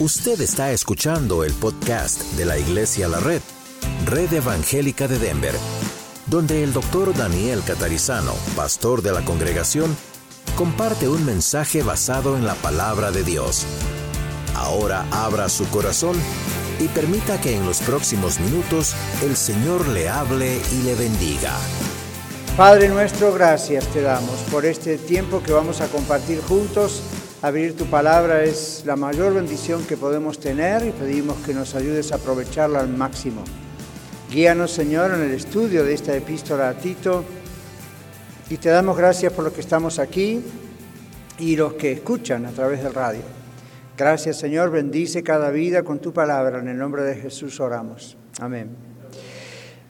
Usted está escuchando el podcast de la Iglesia La Red, Red Evangélica de Denver, donde el doctor Daniel Catarizano, pastor de la congregación, comparte un mensaje basado en la palabra de Dios. Ahora abra su corazón y permita que en los próximos minutos el Señor le hable y le bendiga. Padre nuestro, gracias te damos por este tiempo que vamos a compartir juntos Abrir tu palabra es la mayor bendición que podemos tener y pedimos que nos ayudes a aprovecharla al máximo. Guíanos, Señor, en el estudio de esta epístola a Tito y te damos gracias por los que estamos aquí y los que escuchan a través del radio. Gracias, Señor, bendice cada vida con tu palabra. En el nombre de Jesús oramos. Amén.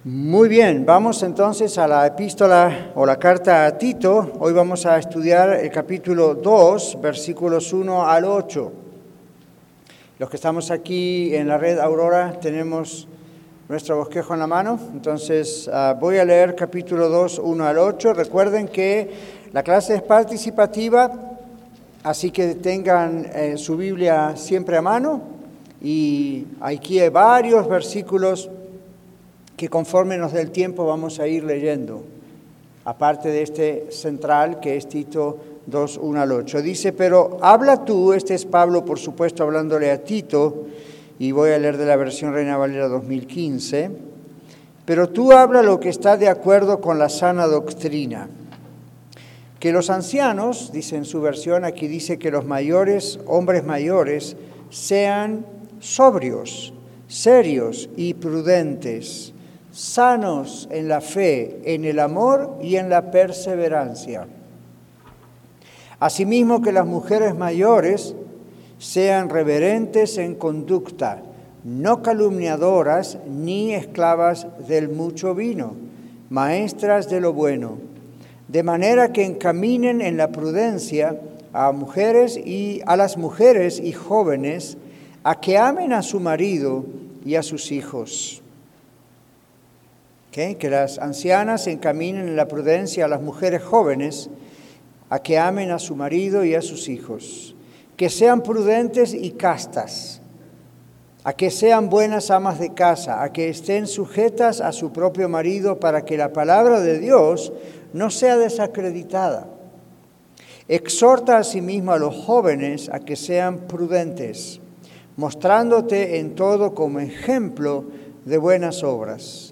Muy bien, vamos entonces a la epístola o la carta a Tito. Hoy vamos a estudiar el capítulo 2, versículos 1 al 8. Los que estamos aquí en la red Aurora tenemos nuestro bosquejo en la mano, entonces uh, voy a leer capítulo 2, 1 al 8. Recuerden que la clase es participativa, así que tengan eh, su Biblia siempre a mano y aquí hay varios versículos que conforme nos dé el tiempo vamos a ir leyendo, aparte de este central que es Tito 2, 1 al 8. Dice, pero habla tú, este es Pablo por supuesto hablándole a Tito, y voy a leer de la versión Reina Valera 2015, pero tú habla lo que está de acuerdo con la sana doctrina. Que los ancianos, dice en su versión, aquí dice que los mayores, hombres mayores, sean sobrios, serios y prudentes sanos en la fe, en el amor y en la perseverancia. Asimismo que las mujeres mayores sean reverentes en conducta, no calumniadoras ni esclavas del mucho vino, maestras de lo bueno, de manera que encaminen en la prudencia a mujeres y a las mujeres y jóvenes a que amen a su marido y a sus hijos que las ancianas encaminen en la prudencia a las mujeres jóvenes a que amen a su marido y a sus hijos, que sean prudentes y castas, a que sean buenas amas de casa, a que estén sujetas a su propio marido para que la palabra de Dios no sea desacreditada. Exhorta asimismo a los jóvenes a que sean prudentes, mostrándote en todo como ejemplo de buenas obras.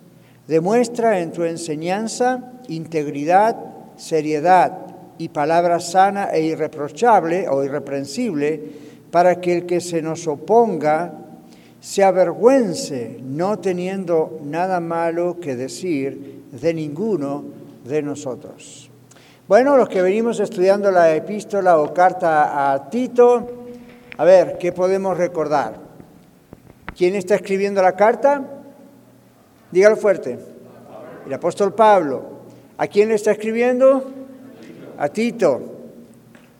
Demuestra en tu enseñanza integridad, seriedad y palabra sana e irreprochable o irreprensible para que el que se nos oponga se avergüence, no teniendo nada malo que decir de ninguno de nosotros. Bueno, los que venimos estudiando la epístola o carta a Tito, a ver, ¿qué podemos recordar? ¿Quién está escribiendo la carta? Dígalo fuerte. El apóstol Pablo. ¿A quién le está escribiendo? A Tito.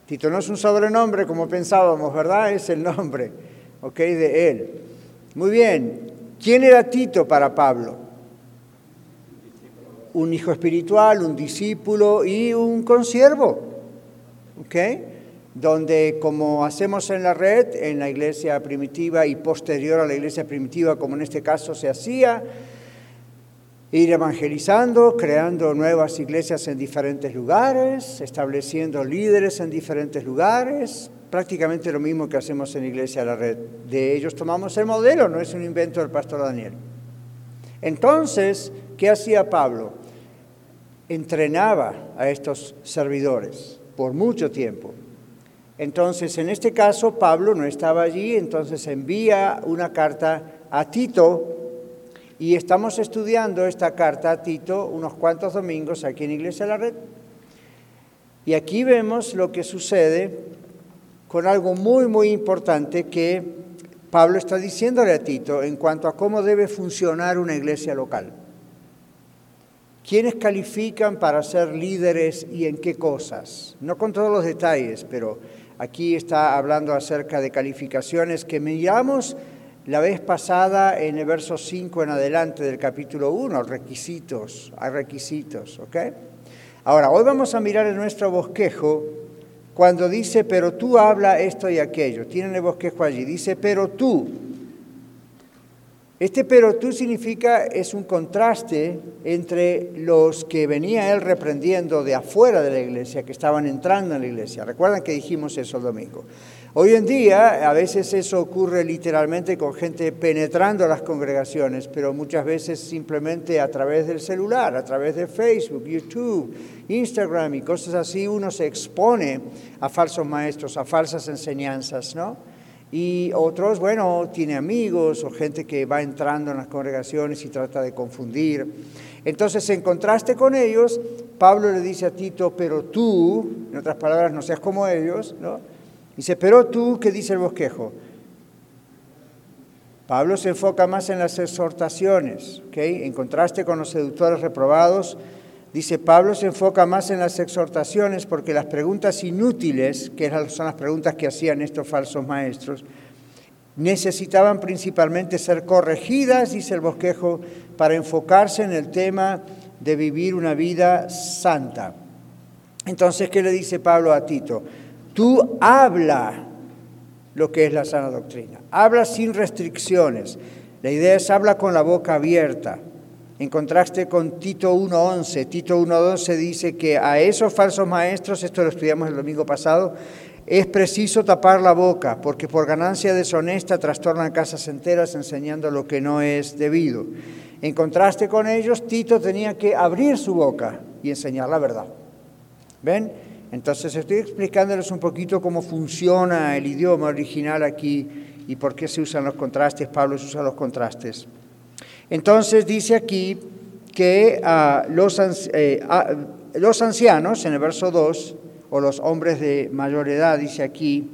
Tito no es un sobrenombre como pensábamos, ¿verdad? Es el nombre, ¿ok? De él. Muy bien. ¿Quién era Tito para Pablo? Un hijo espiritual, un discípulo y un consiervo, ¿ok? Donde como hacemos en la red, en la iglesia primitiva y posterior a la iglesia primitiva, como en este caso se hacía, ir evangelizando, creando nuevas iglesias en diferentes lugares, estableciendo líderes en diferentes lugares, prácticamente lo mismo que hacemos en Iglesia La Red. De ellos tomamos el modelo, no es un invento del pastor Daniel. Entonces, ¿qué hacía Pablo? Entrenaba a estos servidores por mucho tiempo. Entonces, en este caso, Pablo no estaba allí, entonces envía una carta a Tito, y estamos estudiando esta carta a Tito unos cuantos domingos aquí en Iglesia de la Red. Y aquí vemos lo que sucede con algo muy, muy importante que Pablo está diciéndole a Tito en cuanto a cómo debe funcionar una iglesia local. ¿Quiénes califican para ser líderes y en qué cosas? No con todos los detalles, pero aquí está hablando acerca de calificaciones que miramos la vez pasada, en el verso 5 en adelante del capítulo 1, requisitos, hay requisitos, ¿ok? Ahora, hoy vamos a mirar en nuestro bosquejo cuando dice, pero tú habla esto y aquello. Tienen el bosquejo allí. Dice, pero tú. Este pero tú significa, es un contraste entre los que venía él reprendiendo de afuera de la iglesia, que estaban entrando en la iglesia. Recuerdan que dijimos eso el domingo. Hoy en día a veces eso ocurre literalmente con gente penetrando las congregaciones, pero muchas veces simplemente a través del celular, a través de Facebook, YouTube, Instagram y cosas así, uno se expone a falsos maestros, a falsas enseñanzas, ¿no? Y otros, bueno, tiene amigos o gente que va entrando en las congregaciones y trata de confundir. Entonces, en contraste con ellos, Pablo le dice a Tito, pero tú, en otras palabras, no seas como ellos, ¿no? Dice, pero tú, ¿qué dice el bosquejo? Pablo se enfoca más en las exhortaciones, ¿ok? En contraste con los seductores reprobados, dice Pablo se enfoca más en las exhortaciones porque las preguntas inútiles, que son las preguntas que hacían estos falsos maestros, necesitaban principalmente ser corregidas, dice el bosquejo, para enfocarse en el tema de vivir una vida santa. Entonces, ¿qué le dice Pablo a Tito? Tú habla lo que es la sana doctrina. Habla sin restricciones. La idea es habla con la boca abierta. En contraste con Tito 1.11, Tito 1.11 dice que a esos falsos maestros, esto lo estudiamos el domingo pasado, es preciso tapar la boca, porque por ganancia deshonesta trastornan casas enteras enseñando lo que no es debido. En contraste con ellos, Tito tenía que abrir su boca y enseñar la verdad. ¿Ven? Entonces estoy explicándoles un poquito cómo funciona el idioma original aquí y por qué se usan los contrastes. Pablo usa los contrastes. Entonces dice aquí que ah, los, eh, ah, los ancianos, en el verso 2, o los hombres de mayor edad, dice aquí,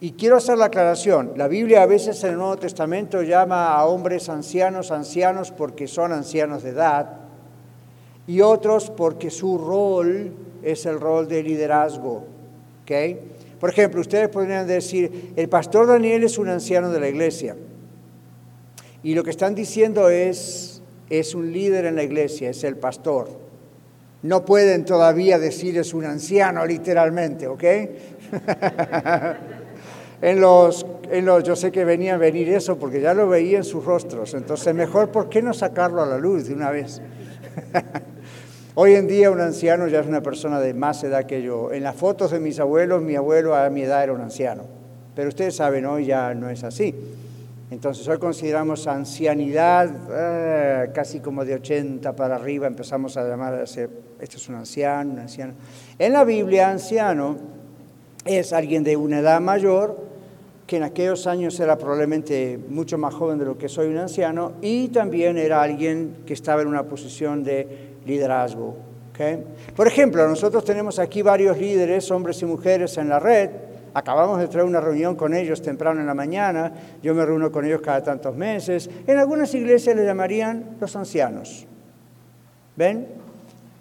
y quiero hacer la aclaración, la Biblia a veces en el Nuevo Testamento llama a hombres ancianos ancianos porque son ancianos de edad, y otros porque su rol es el rol de liderazgo. ¿okay? Por ejemplo, ustedes podrían decir, el pastor Daniel es un anciano de la iglesia. Y lo que están diciendo es, es un líder en la iglesia, es el pastor. No pueden todavía decir es un anciano literalmente, ¿ok? en, los, en los, yo sé que venía a venir eso porque ya lo veía en sus rostros, entonces mejor, ¿por qué no sacarlo a la luz de una vez? Hoy en día un anciano ya es una persona de más edad que yo. En las fotos de mis abuelos, mi abuelo a mi edad era un anciano. Pero ustedes saben, hoy ya no es así. Entonces hoy consideramos ancianidad eh, casi como de 80 para arriba, empezamos a llamar a ser, esto es un anciano, un anciano. En la Biblia, anciano es alguien de una edad mayor, que en aquellos años era probablemente mucho más joven de lo que soy un anciano, y también era alguien que estaba en una posición de liderazgo. Por ejemplo, nosotros tenemos aquí varios líderes, hombres y mujeres en la red. Acabamos de traer una reunión con ellos temprano en la mañana. Yo me reúno con ellos cada tantos meses. En algunas iglesias le llamarían los ancianos. ¿Ven?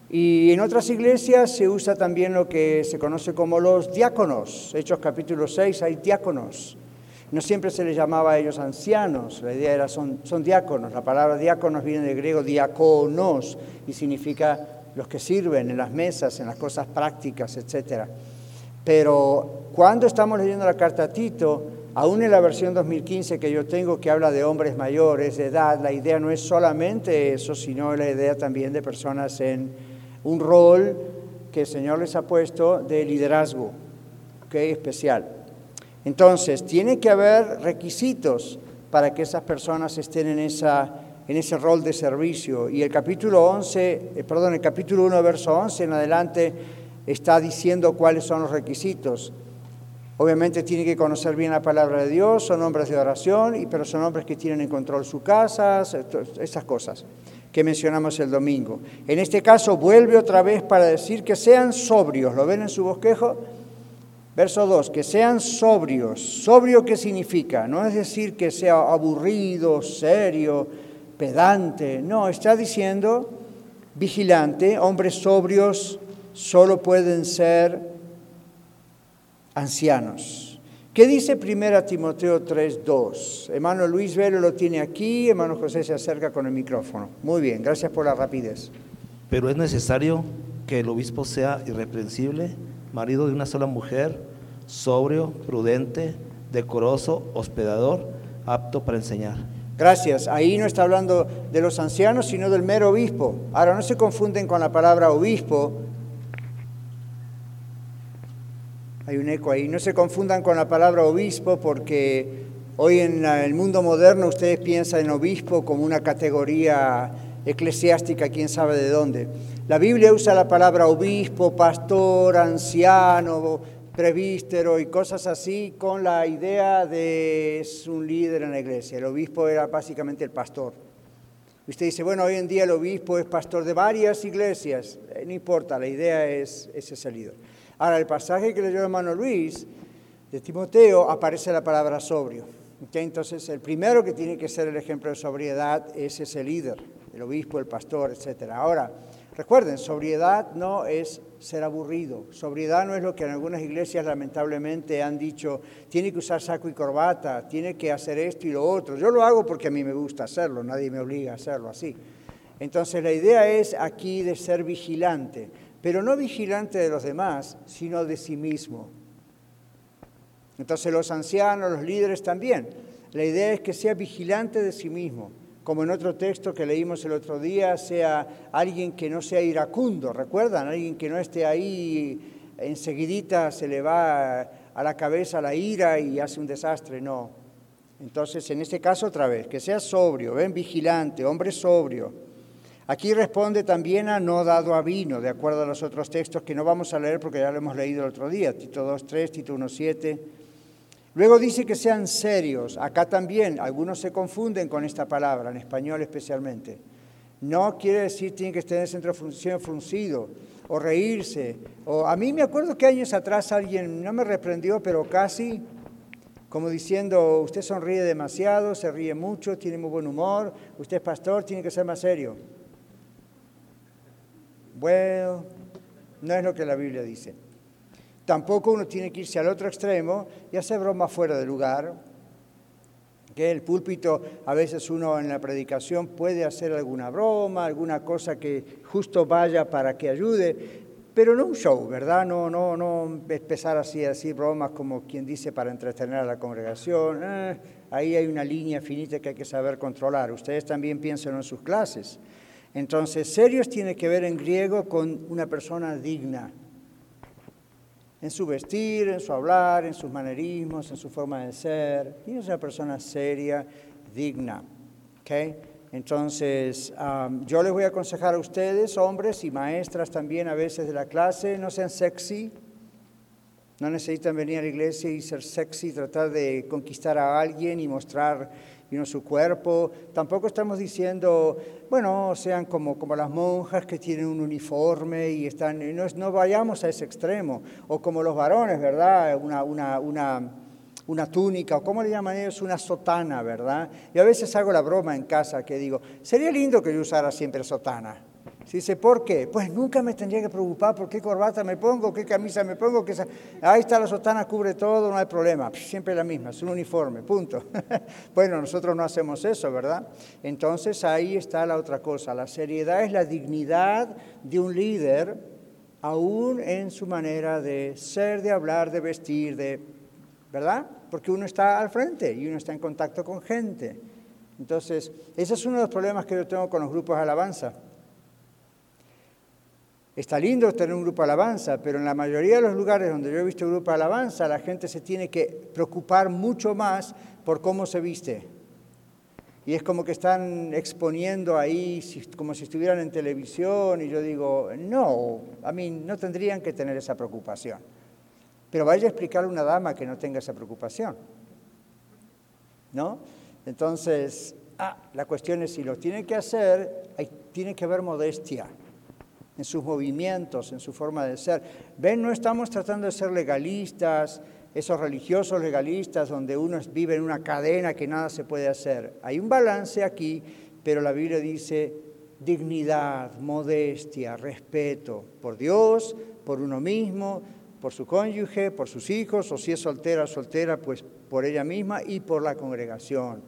Y en otras iglesias se usa también lo que se conoce como los diáconos. Hechos capítulo 6 hay diáconos. No siempre se les llamaba a ellos ancianos, la idea era son, son diáconos. La palabra diáconos viene del griego diáconos y significa los que sirven en las mesas, en las cosas prácticas, etc. Pero cuando estamos leyendo la carta a Tito, aún en la versión 2015 que yo tengo que habla de hombres mayores, de edad, la idea no es solamente eso, sino la idea también de personas en un rol que el Señor les ha puesto de liderazgo, que especial. Entonces, tiene que haber requisitos para que esas personas estén en, esa, en ese rol de servicio. Y el capítulo 11, eh, perdón, el capítulo 1, verso 11 en adelante está diciendo cuáles son los requisitos. Obviamente tiene que conocer bien la palabra de Dios, son hombres de oración, pero son hombres que tienen en control sus casas, esas cosas que mencionamos el domingo. En este caso vuelve otra vez para decir que sean sobrios. ¿Lo ven en su bosquejo? Verso 2, que sean sobrios. ¿Sobrio qué significa? No es decir que sea aburrido, serio, pedante. No, está diciendo vigilante, hombres sobrios solo pueden ser ancianos. ¿Qué dice 1 Timoteo 3.2? Hermano Luis Velo lo tiene aquí, hermano José se acerca con el micrófono. Muy bien, gracias por la rapidez. Pero es necesario que el obispo sea irreprensible marido de una sola mujer, sobrio, prudente, decoroso, hospedador, apto para enseñar. Gracias. Ahí no está hablando de los ancianos, sino del mero obispo. Ahora, no se confunden con la palabra obispo. Hay un eco ahí. No se confundan con la palabra obispo porque hoy en el mundo moderno ustedes piensan en obispo como una categoría eclesiástica, quién sabe de dónde. La Biblia usa la palabra obispo, pastor, anciano, prevístero y cosas así con la idea de es un líder en la iglesia. El obispo era básicamente el pastor. Usted dice, bueno, hoy en día el obispo es pastor de varias iglesias. Eh, no importa, la idea es, es ese líder. Ahora, el pasaje que leyó el hermano Luis de Timoteo aparece la palabra sobrio. Entonces, el primero que tiene que ser el ejemplo de sobriedad es ese líder, el obispo, el pastor, etc. Ahora, recuerden, sobriedad no es ser aburrido. Sobriedad no es lo que en algunas iglesias lamentablemente han dicho, tiene que usar saco y corbata, tiene que hacer esto y lo otro. Yo lo hago porque a mí me gusta hacerlo, nadie me obliga a hacerlo así. Entonces la idea es aquí de ser vigilante, pero no vigilante de los demás, sino de sí mismo. Entonces los ancianos, los líderes también. La idea es que sea vigilante de sí mismo como en otro texto que leímos el otro día, sea alguien que no sea iracundo, ¿recuerdan? Alguien que no esté ahí enseguidita se le va a la cabeza la ira y hace un desastre, no. Entonces, en este caso otra vez, que sea sobrio, ven, vigilante, hombre sobrio. Aquí responde también a no dado a vino, de acuerdo a los otros textos que no vamos a leer porque ya lo hemos leído el otro día, Tito 2.3, Tito 1.7. Luego dice que sean serios. Acá también algunos se confunden con esta palabra, en español especialmente. No quiere decir tiene que el centro fruncido o reírse. O a mí me acuerdo que años atrás alguien no me reprendió, pero casi como diciendo, usted sonríe demasiado, se ríe mucho, tiene muy buen humor, usted es pastor, tiene que ser más serio. Bueno, no es lo que la Biblia dice. Tampoco uno tiene que irse al otro extremo y hacer broma fuera de lugar. Que el púlpito, a veces uno en la predicación puede hacer alguna broma, alguna cosa que justo vaya para que ayude, pero no un show, ¿verdad? No, no, no empezar así a decir bromas como quien dice para entretener a la congregación. Eh, ahí hay una línea finita que hay que saber controlar. Ustedes también piensan en sus clases. Entonces, serios tiene que ver en griego con una persona digna, en su vestir, en su hablar, en sus manerismos, en su forma de ser. Y es una persona seria, digna. ¿okay? Entonces, yo les voy a aconsejar a ustedes, hombres y maestras también a veces de la clase, no sean sexy. No necesitan venir a la iglesia y ser sexy, tratar de conquistar a alguien y mostrar y su cuerpo. Tampoco estamos diciendo, bueno, sean como, como las monjas que tienen un uniforme y están, no, no vayamos a ese extremo. O como los varones, ¿verdad? Una, una, una, una túnica, o como le llaman ellos, una sotana, ¿verdad? Y a veces hago la broma en casa que digo, sería lindo que yo usara siempre sotana. Se dice, ¿por qué? Pues nunca me tendría que preocupar por qué corbata me pongo, qué camisa me pongo. Qué... Ahí está la sotana, cubre todo, no hay problema. Siempre la misma, es un uniforme, punto. bueno, nosotros no hacemos eso, ¿verdad? Entonces ahí está la otra cosa. La seriedad es la dignidad de un líder, aún en su manera de ser, de hablar, de vestir, de... ¿verdad? Porque uno está al frente y uno está en contacto con gente. Entonces, ese es uno de los problemas que yo tengo con los grupos de alabanza Está lindo tener un grupo de alabanza, pero en la mayoría de los lugares donde yo he visto grupo de alabanza, la gente se tiene que preocupar mucho más por cómo se viste. Y es como que están exponiendo ahí como si estuvieran en televisión y yo digo, no, a mí no tendrían que tener esa preocupación. Pero vaya a explicarle a una dama que no tenga esa preocupación. ¿No? Entonces, ah, la cuestión es si lo tiene que hacer, tiene que haber modestia en sus movimientos, en su forma de ser. Ven, no estamos tratando de ser legalistas, esos religiosos legalistas donde uno vive en una cadena que nada se puede hacer. Hay un balance aquí, pero la Biblia dice dignidad, modestia, respeto por Dios, por uno mismo, por su cónyuge, por sus hijos, o si es soltera, soltera, pues por ella misma y por la congregación.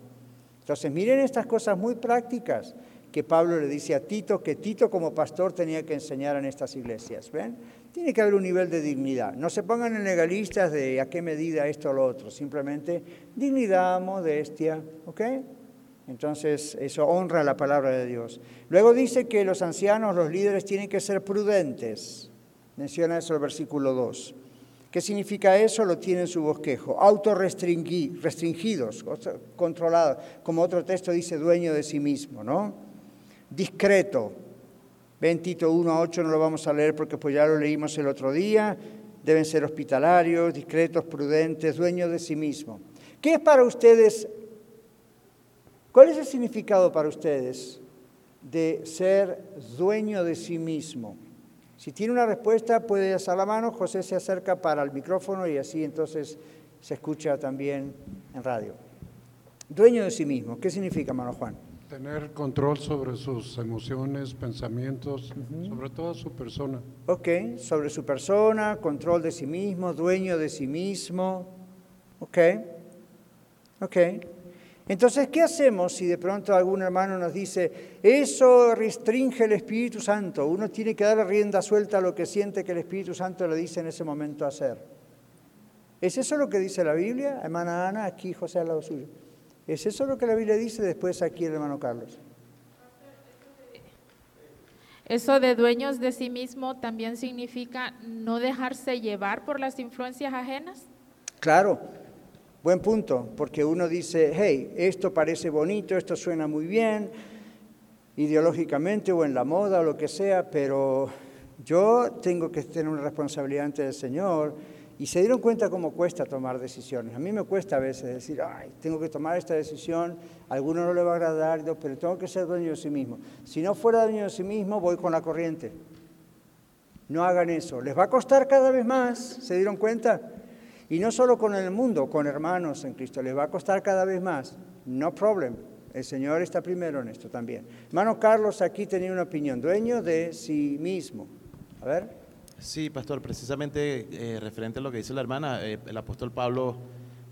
Entonces, miren estas cosas muy prácticas que Pablo le dice a Tito que Tito como pastor tenía que enseñar en estas iglesias. ¿Ven? Tiene que haber un nivel de dignidad. No se pongan en legalistas de a qué medida esto o lo otro. Simplemente dignidad, modestia, ¿ok? Entonces eso honra la palabra de Dios. Luego dice que los ancianos, los líderes tienen que ser prudentes. Menciona eso el versículo 2. ¿Qué significa eso? Lo tiene en su bosquejo. Autorrestringidos, controlados. Como otro texto dice, dueño de sí mismo, ¿no? Discreto, Ven Tito 1 a 8, no lo vamos a leer porque pues ya lo leímos el otro día. Deben ser hospitalarios, discretos, prudentes, dueños de sí mismos. ¿Qué es para ustedes? ¿Cuál es el significado para ustedes de ser dueño de sí mismo? Si tiene una respuesta, puede alzar la mano. José se acerca para el micrófono y así entonces se escucha también en radio. Dueño de sí mismo, ¿qué significa, mano Juan? Tener control sobre sus emociones, pensamientos, sobre toda su persona. Ok, sobre su persona, control de sí mismo, dueño de sí mismo. Ok, ok. Entonces, ¿qué hacemos si de pronto algún hermano nos dice, eso restringe el Espíritu Santo? Uno tiene que darle rienda suelta a lo que siente que el Espíritu Santo le dice en ese momento hacer. ¿Es eso lo que dice la Biblia? Hermana Ana, aquí José al lado suyo. ¿Es eso lo que la Biblia dice después aquí el hermano Carlos? Eso de dueños de sí mismo también significa no dejarse llevar por las influencias ajenas. Claro, buen punto, porque uno dice, hey, esto parece bonito, esto suena muy bien, ideológicamente o en la moda o lo que sea, pero yo tengo que tener una responsabilidad ante el Señor y se dieron cuenta cómo cuesta tomar decisiones. A mí me cuesta a veces decir, ay, tengo que tomar esta decisión, a alguno no le va a agradar, pero tengo que ser dueño de sí mismo. Si no fuera dueño de sí mismo, voy con la corriente. No hagan eso. Les va a costar cada vez más, ¿se dieron cuenta? Y no solo con el mundo, con hermanos en Cristo, les va a costar cada vez más. No problem. El Señor está primero en esto también. Hermano Carlos aquí tenía una opinión, dueño de sí mismo. A ver. Sí, pastor, precisamente eh, referente a lo que dice la hermana, eh, el apóstol Pablo,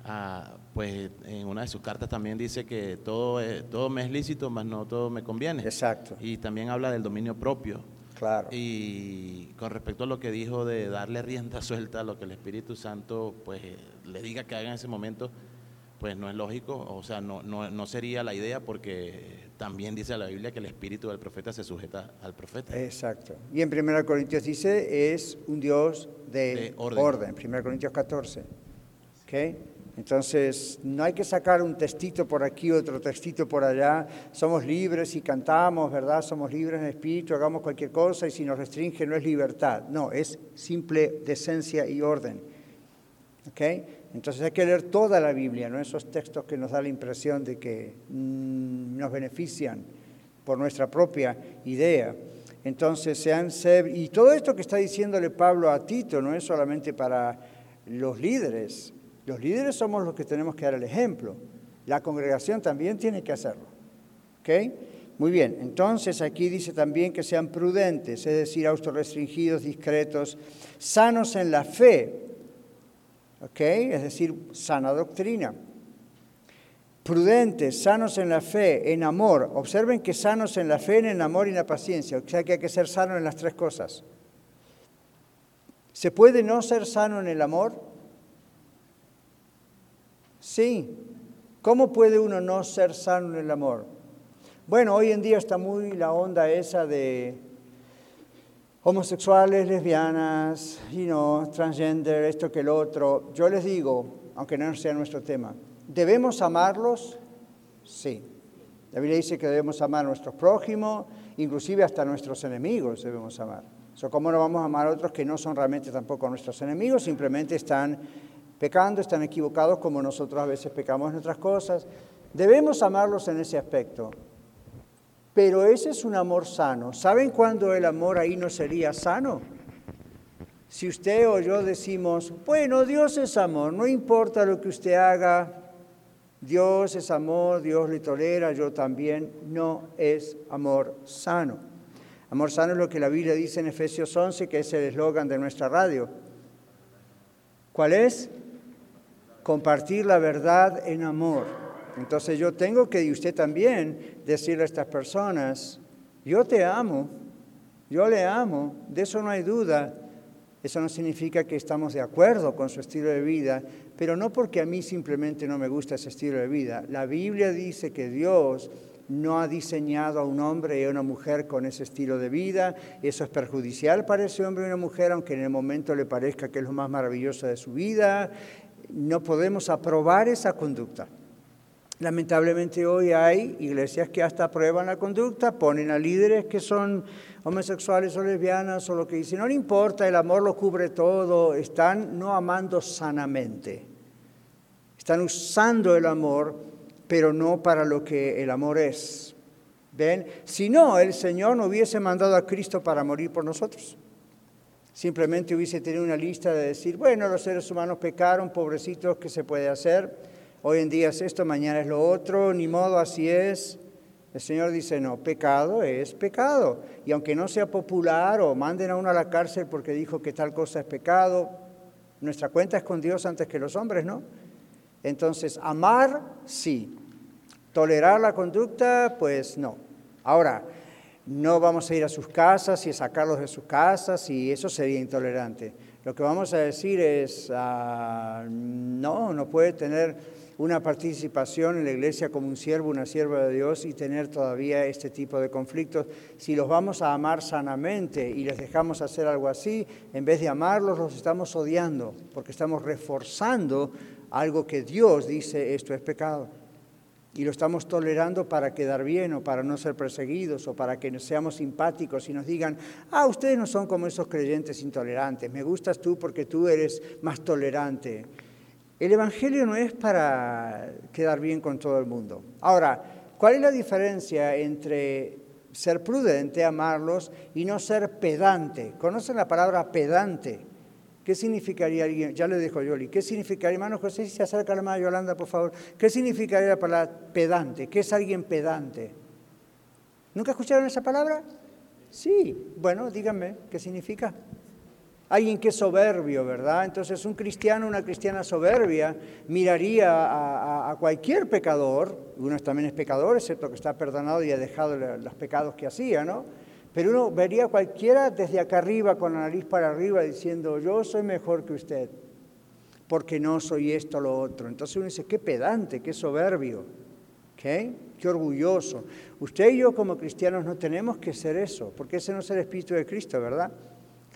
ah, pues en una de sus cartas también dice que todo, todo me es lícito, mas no todo me conviene. Exacto. Y también habla del dominio propio. Claro. Y con respecto a lo que dijo de darle rienda suelta a lo que el Espíritu Santo pues le diga que haga en ese momento, pues no es lógico, o sea, no, no, no sería la idea porque también dice la Biblia que el espíritu del profeta se sujeta al profeta. Exacto. Y en 1 Corintios dice, es un Dios de, orden. 1 Corintios 14. ¿Okay? Entonces, no hay que sacar un textito por aquí, otro textito por allá. Somos libres y cantamos, ¿verdad? Somos libres en espíritu, hagamos cualquier cosa y si nos restringe no es libertad. No, es simple decencia y orden. ¿Okay? Entonces hay que leer toda la Biblia, no esos textos que nos da la impresión de que mm, nos benefician por nuestra propia idea. Entonces, sean y todo esto que está diciéndole Pablo a Tito no es solamente para los líderes. Los líderes somos los que tenemos que dar el ejemplo. La congregación también tiene que hacerlo. ¿Ok? Muy bien, entonces aquí dice también que sean prudentes, es decir, autorrestringidos, discretos, sanos en la fe, Es decir, sana doctrina. Prudentes, sanos en la fe, en amor. Observen que sanos en la fe, en el amor y en la paciencia. O sea que hay que ser sano en las tres cosas. ¿Se puede no ser sano en el amor? Sí. ¿Cómo puede uno no ser sano en el amor? Bueno, hoy en día está muy la onda esa de homosexuales, lesbianas, you know, transgender, esto que el otro. Yo les digo, aunque no sea nuestro tema, ¿debemos amarlos? Sí. La Biblia dice que debemos amar a nuestros prójimos, inclusive hasta a nuestros enemigos debemos amar. ¿Cómo no vamos a amar a otros que no son realmente tampoco nuestros enemigos? Simplemente están pecando, están equivocados como nosotros a veces pecamos nuestras cosas. Debemos amarlos en ese aspecto. Pero ese es un amor sano. ¿Saben cuándo el amor ahí no sería sano? Si usted o yo decimos, bueno, Dios es amor, no importa lo que usted haga, Dios es amor, Dios le tolera, yo también, no es amor sano. Amor sano es lo que la Biblia dice en Efesios 11, que es el eslogan de nuestra radio. ¿Cuál es? Compartir la verdad en amor. Entonces yo tengo que, y usted también, decirle a estas personas, yo te amo, yo le amo, de eso no hay duda, Eso no significa que estamos de acuerdo con su estilo de vida, pero no porque a mí simplemente no me gusta ese estilo de vida. La Biblia dice que Dios no ha diseñado a un hombre y a una mujer con ese estilo de vida. Eso es perjudicial para ese hombre y una mujer, aunque en el momento le parezca que es lo más maravilloso de su vida. No podemos aprobar esa conducta. Lamentablemente hoy hay iglesias que hasta aprueban la conducta, ponen a líderes que son homosexuales o lesbianas o lo que dicen, no le importa, el amor lo cubre todo, están no amando sanamente, están usando el amor, pero no para lo que el amor es. ¿Ven? Si no, el Señor no hubiese mandado a Cristo para morir por nosotros. Simplemente hubiese tenido una lista de decir, bueno, los seres humanos pecaron, pobrecitos, ¿qué se puede hacer? Hoy en día es esto, mañana es lo otro, ni modo, así es. El Señor dice, no, pecado es pecado. Y aunque no sea popular o manden a uno a la cárcel porque dijo que tal cosa es pecado, nuestra cuenta es con Dios antes que los hombres, ¿no? Entonces, amar, sí. Tolerar la conducta, pues no. Ahora, no vamos a ir a sus casas y sacarlos de sus casas y eso sería intolerante. Lo que vamos a decir es, ah, no, no puede tener una participación en la iglesia como un siervo, una sierva de Dios y tener todavía este tipo de conflictos. Si los vamos a amar sanamente y les dejamos hacer algo así, en vez de amarlos, los estamos odiando, porque estamos reforzando algo que Dios dice, esto es pecado. Y lo estamos tolerando para quedar bien o para no ser perseguidos o para que seamos simpáticos y nos digan, ah, ustedes no son como esos creyentes intolerantes, me gustas tú porque tú eres más tolerante. El Evangelio no es para quedar bien con todo el mundo. Ahora, ¿cuál es la diferencia entre ser prudente, amarlos, y no ser pedante? ¿Conocen la palabra pedante? ¿Qué significaría alguien? Ya le dijo Yoli. ¿Qué significaría, hermano José, si se acerca a la hermana Yolanda, por favor? ¿Qué significaría la palabra pedante? ¿Qué es alguien pedante? ¿Nunca escucharon esa palabra? Sí. Bueno, díganme, ¿qué significa? Alguien que es soberbio, ¿verdad? Entonces un cristiano, una cristiana soberbia, miraría a, cualquier pecador, uno también es pecador, excepto que está perdonado y ha dejado los pecados que hacía, ¿no? Pero uno vería a cualquiera desde acá arriba, con la nariz para arriba, diciendo, yo soy mejor que usted, porque no soy esto o lo otro. Entonces uno dice, qué pedante, qué soberbio, ¿qué? Qué orgulloso. Usted y yo como cristianos no tenemos que ser eso, porque ese no es el Espíritu de Cristo, ¿verdad?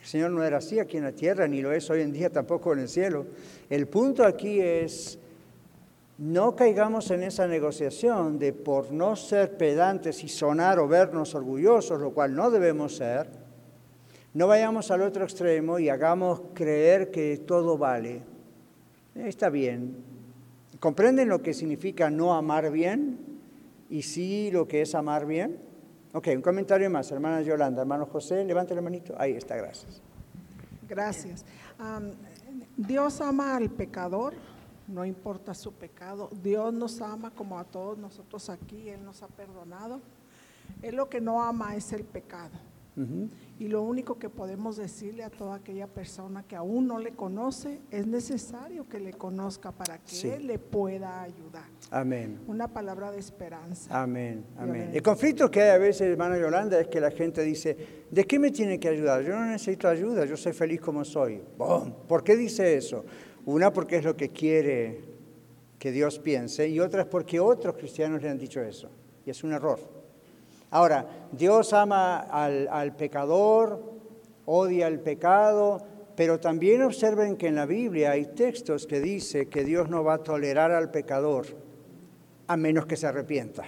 El Señor no era así aquí en la tierra, ni lo es hoy en día tampoco en el cielo. El punto aquí es, no caigamos en esa negociación de por no ser pedantes y sonar o vernos orgullosos, lo cual no debemos ser, no vayamos al otro extremo y hagamos creer que todo vale. Está bien. ¿Comprenden lo que significa no amar bien? Y sí lo que es amar bien. Ok, un comentario más, hermana Yolanda, hermano José, levante la manito. Ahí está, gracias. Gracias. Dios ama al pecador, no importa su pecado. Dios nos ama como a todos nosotros aquí, Él nos ha perdonado. Él lo que no ama es el pecado. Y lo único que podemos decirle a toda aquella persona que aún no le conoce, es necesario que le conozca para que Él le pueda ayudar. Amén. Una palabra de esperanza. Amén, amén. El conflicto que hay a veces, hermano Yolanda, es que la gente dice, ¿de qué me tiene que ayudar? Yo no necesito ayuda, yo soy feliz como soy. ¿Por qué dice eso? Una porque es lo que quiere que Dios piense y otra es porque otros cristianos le han dicho eso. Y es un error. Ahora, Dios ama al, pecador, odia el pecado, pero también observen que en la Biblia hay textos que dice que Dios no va a tolerar al pecador a menos que se arrepienta.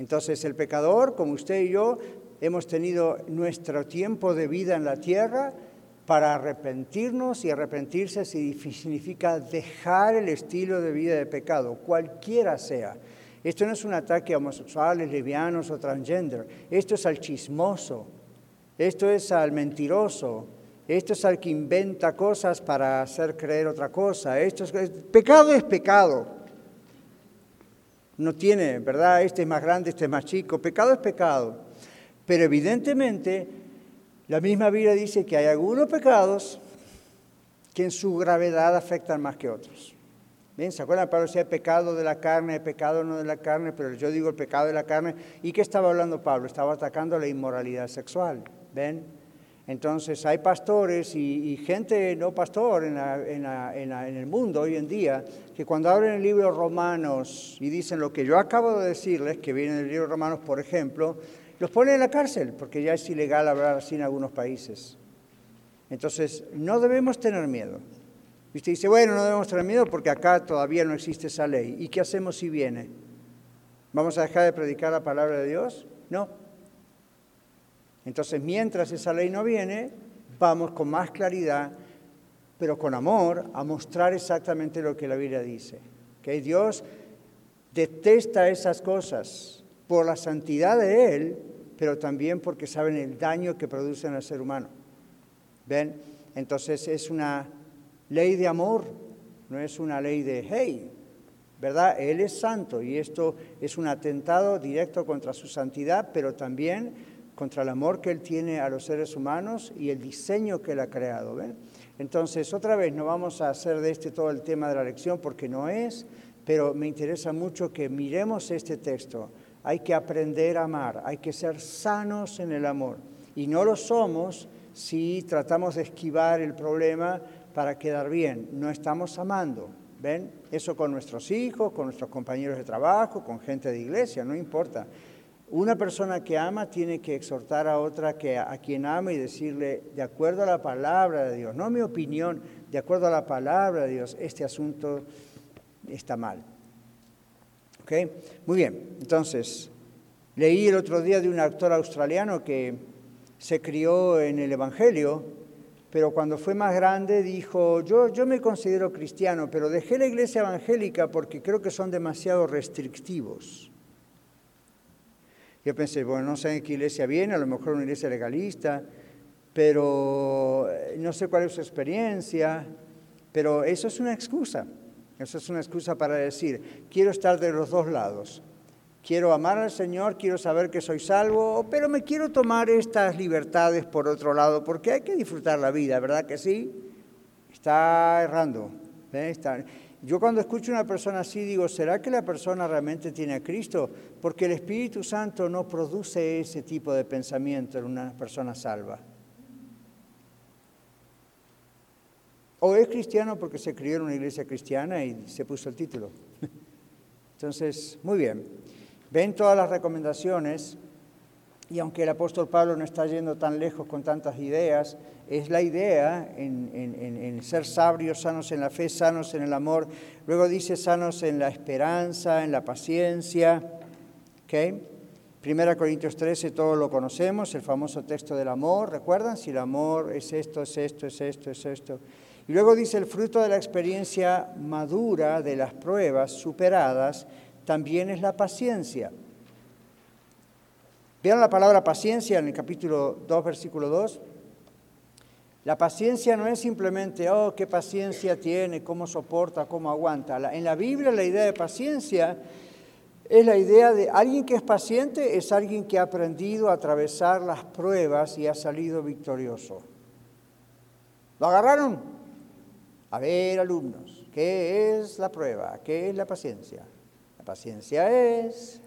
Entonces el pecador, como usted y yo, hemos tenido nuestro tiempo de vida en la tierra para arrepentirnos y arrepentirse significa dejar el estilo de vida de pecado, cualquiera sea. Esto no es un ataque a homosexuales, lesbianos o transgender. Esto es al chismoso. Esto es al mentiroso. Esto es al que inventa cosas para hacer creer otra cosa. Esto es, pecado es pecado. No tiene, ¿verdad? Este es más grande, este es más chico. Pecado es pecado. Pero evidentemente la misma Biblia dice que hay algunos pecados que en su gravedad afectan más que otros. ¿Ven? ¿Se acuerdan? Pablo decía pecado de la carne, pecado no de la carne, pero yo digo el pecado de la carne. ¿Y qué estaba hablando Pablo? Estaba atacando la inmoralidad sexual. ¿Ven? Entonces hay pastores y, gente no pastor en, en, el mundo hoy en día que cuando abren el libro Romanos y dicen lo que yo acabo de decirles, que viene del libro Romanos, por ejemplo, los ponen en la cárcel porque ya es ilegal hablar así en algunos países. Entonces no debemos tener miedo. Y usted dice, bueno, no debemos tener miedo porque acá todavía no existe esa ley. ¿Y qué hacemos si viene? ¿Vamos a dejar de predicar la palabra de Dios? No. Entonces, mientras esa ley no viene, vamos con más claridad, pero con amor, a mostrar exactamente lo que la Biblia dice. Que Dios detesta esas cosas por la santidad de Él, pero también porque saben el daño que producen al ser humano. ¿Ven? Entonces es una ley de amor, no es una ley de, hey, ¿verdad? Él es santo y esto es un atentado directo contra su santidad, pero también contra el amor que Él tiene a los seres humanos y el diseño que Él ha creado. ¿ven? Entonces, otra vez, no vamos a hacer de este todo el tema de la lección porque no es, pero me interesa mucho que miremos este texto. Hay que aprender a amar, hay que ser sanos en el amor. Y no lo somos si tratamos de esquivar el problema para quedar bien. No estamos amando. ¿Ven? Eso con nuestros hijos, con nuestros compañeros de trabajo, con gente de iglesia, no importa. Una persona que ama tiene que exhortar a otra que a, quien ama y decirle, de acuerdo a la palabra de Dios, no mi opinión, de acuerdo a la palabra de Dios, este asunto está mal. ¿Ok? Muy bien, entonces, leí el otro día de un actor australiano que se crió en el Evangelio, pero cuando fue más grande dijo, yo, yo me considero cristiano, pero dejé la iglesia evangélica porque creo que son demasiado restrictivos. Yo pensé, bueno, no sé en qué iglesia viene, a lo mejor una iglesia legalista, pero eh, no sé cuál es su experiencia, pero eso es una excusa. Eso es una excusa para decir, quiero estar de los dos lados. Quiero amar al Señor, quiero saber que soy salvo, pero me quiero tomar estas libertades por otro lado, porque hay que disfrutar la vida, ¿verdad que sí? Está errando. ¿eh? Yo cuando escucho a una persona así digo, ¿será que la persona realmente tiene a Cristo? Porque el Espíritu Santo no produce ese tipo de pensamiento en una persona salva. O es cristiano porque se crió en una iglesia cristiana y se puso el título. Entonces, muy bien. Ven todas las recomendaciones y aunque el apóstol Pablo no está yendo tan lejos con tantas ideas, es la idea en, ser sabios, sanos en la fe, sanos en el amor. Luego dice sanos en la esperanza, en la paciencia. ¿Okay? Primera Corintios 13, todos lo conocemos, el famoso texto del amor. ¿Recuerdan? Si el amor es esto, es esto, es esto, es esto. Y luego dice el fruto de la experiencia madura, de las pruebas superadas, también es la paciencia. Vean la palabra paciencia en el capítulo 2, versículo 2. La paciencia no es simplemente, oh, qué paciencia tiene, cómo soporta, cómo aguanta. En la Biblia la idea de paciencia es la idea de alguien que es paciente, es alguien que ha aprendido a atravesar las pruebas y ha salido victorioso. ¿Lo agarraron? A ver, alumnos, ¿qué es la prueba? ¿Qué es la paciencia? Paciencia es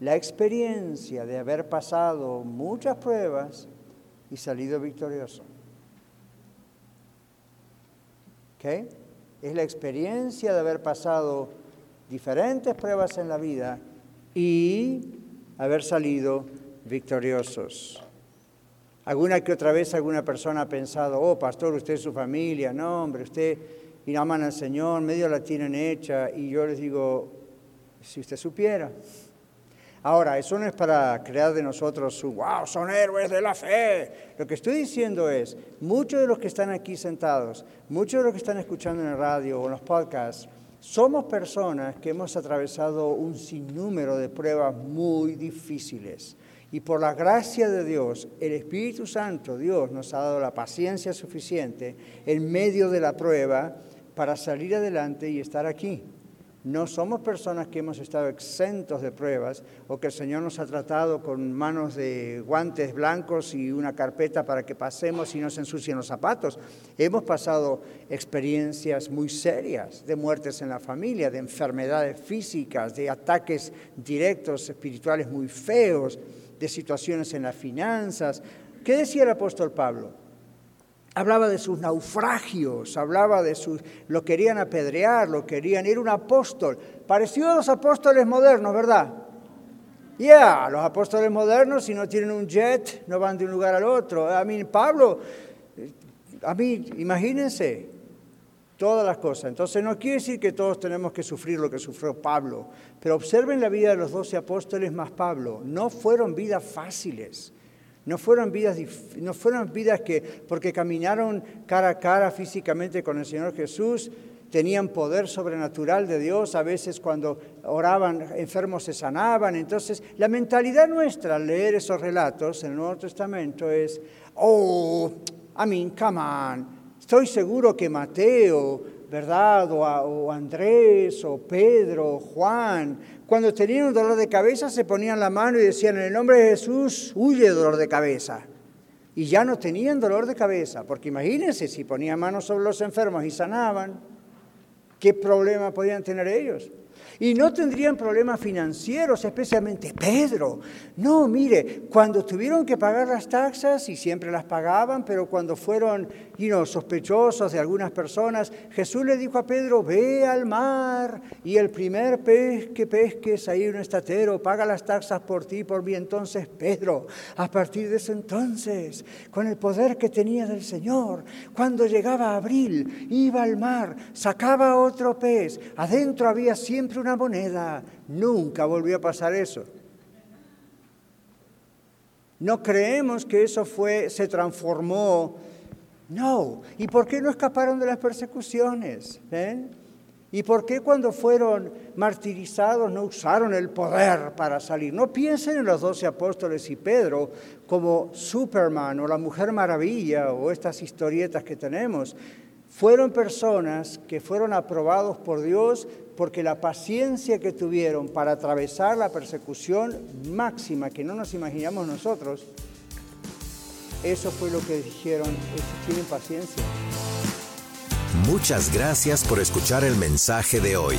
la experiencia de haber pasado muchas pruebas y salido victorioso. ¿Okay? Es la experiencia de haber pasado diferentes pruebas en la vida y haber salido victoriosos. Alguna que otra vez alguna persona ha pensado, oh pastor, usted es su familia, no hombre, usted y aman al Señor, medio la tienen hecha, y yo les digo, si usted supiera, Ahora, eso no es para crear de nosotros wow, son héroes de la fe. Lo que estoy diciendo es, muchos de los que están aquí sentados, muchos de los que están escuchando en el radio o en los podcasts, somos personas que hemos atravesado un sinnúmero de pruebas muy difíciles. Y por la gracia de Dios, el Espíritu Santo, Dios, nos ha dado la paciencia suficiente en medio de la prueba para salir adelante y estar aquí. No somos personas que hemos estado exentos de pruebas o que el Señor nos ha tratado con manos de guantes blancos y una carpeta para que pasemos y no se ensucien los zapatos. Hemos pasado experiencias muy serias de muertes en la familia, de enfermedades físicas, de ataques directos espirituales muy feos, de situaciones en las finanzas, ¿Qué decía el apóstol Pablo? Hablaba de sus naufragios, hablaba de sus... Lo querían apedrear, lo querían... Era un apóstol. Parecido a los apóstoles modernos, ¿verdad? Ya, los apóstoles modernos, si no tienen un jet, no van de un lugar al otro. A mí, Pablo, a mí, imagínense, todas las cosas. Entonces no quiere decir que todos tenemos que sufrir lo que sufrió Pablo, pero observen la vida de los doce apóstoles más Pablo. No fueron vidas fáciles, no fueron vidas, no fueron vidas que, porque caminaron cara a cara físicamente con el Señor Jesús, tenían poder sobrenatural de Dios, a veces cuando oraban enfermos se sanaban. Entonces, la mentalidad nuestra al leer esos relatos en el Nuevo Testamento es, oh, I mean, come on, estoy seguro que Mateo, ¿verdad? O, o Andrés, o Pedro, Juan, cuando tenían un dolor de cabeza se ponían la mano y decían, en el nombre de Jesús, huye dolor de cabeza. Y ya no tenían dolor de cabeza, porque imagínense, si ponían manos sobre los enfermos y sanaban, ¿qué problema podían tener ellos? Y no tendrían problemas financieros, especialmente Pedro. No, mire, cuando tuvieron que pagar las taxas, y siempre las pagaban, pero cuando fueron sospechosos de algunas personas, Jesús le dijo a Pedro, ve al mar y el primer pez que pesques ahí un estatero, paga las taxas por ti, por mí. Entonces Pedro, a partir de ese entonces, con el poder que tenía del Señor, cuando llegaba abril, iba al mar, sacaba otro pez, adentro había siempre una moneda. Nunca volvió a pasar eso. No creemos que eso fue, se transformó. No. ¿Y por qué no escaparon de las persecuciones? ¿Y por qué cuando fueron martirizados no usaron el poder para salir? No piensen en los doce apóstoles y Pedro como Superman o la Mujer Maravilla o estas historietas que tenemos. Fueron personas que fueron aprobados por Dios porque la paciencia que tuvieron para atravesar la persecución máxima que no nos imaginamos nosotros, eso fue lo que dijeron, tienen paciencia. Muchas gracias por escuchar el mensaje de hoy.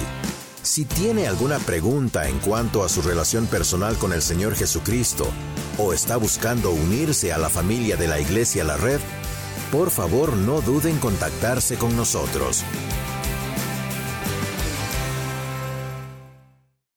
Si tiene alguna pregunta en cuanto a su relación personal con el Señor Jesucristo o está buscando unirse a la familia de la Iglesia La Red, por favor no duden en contactarse con nosotros.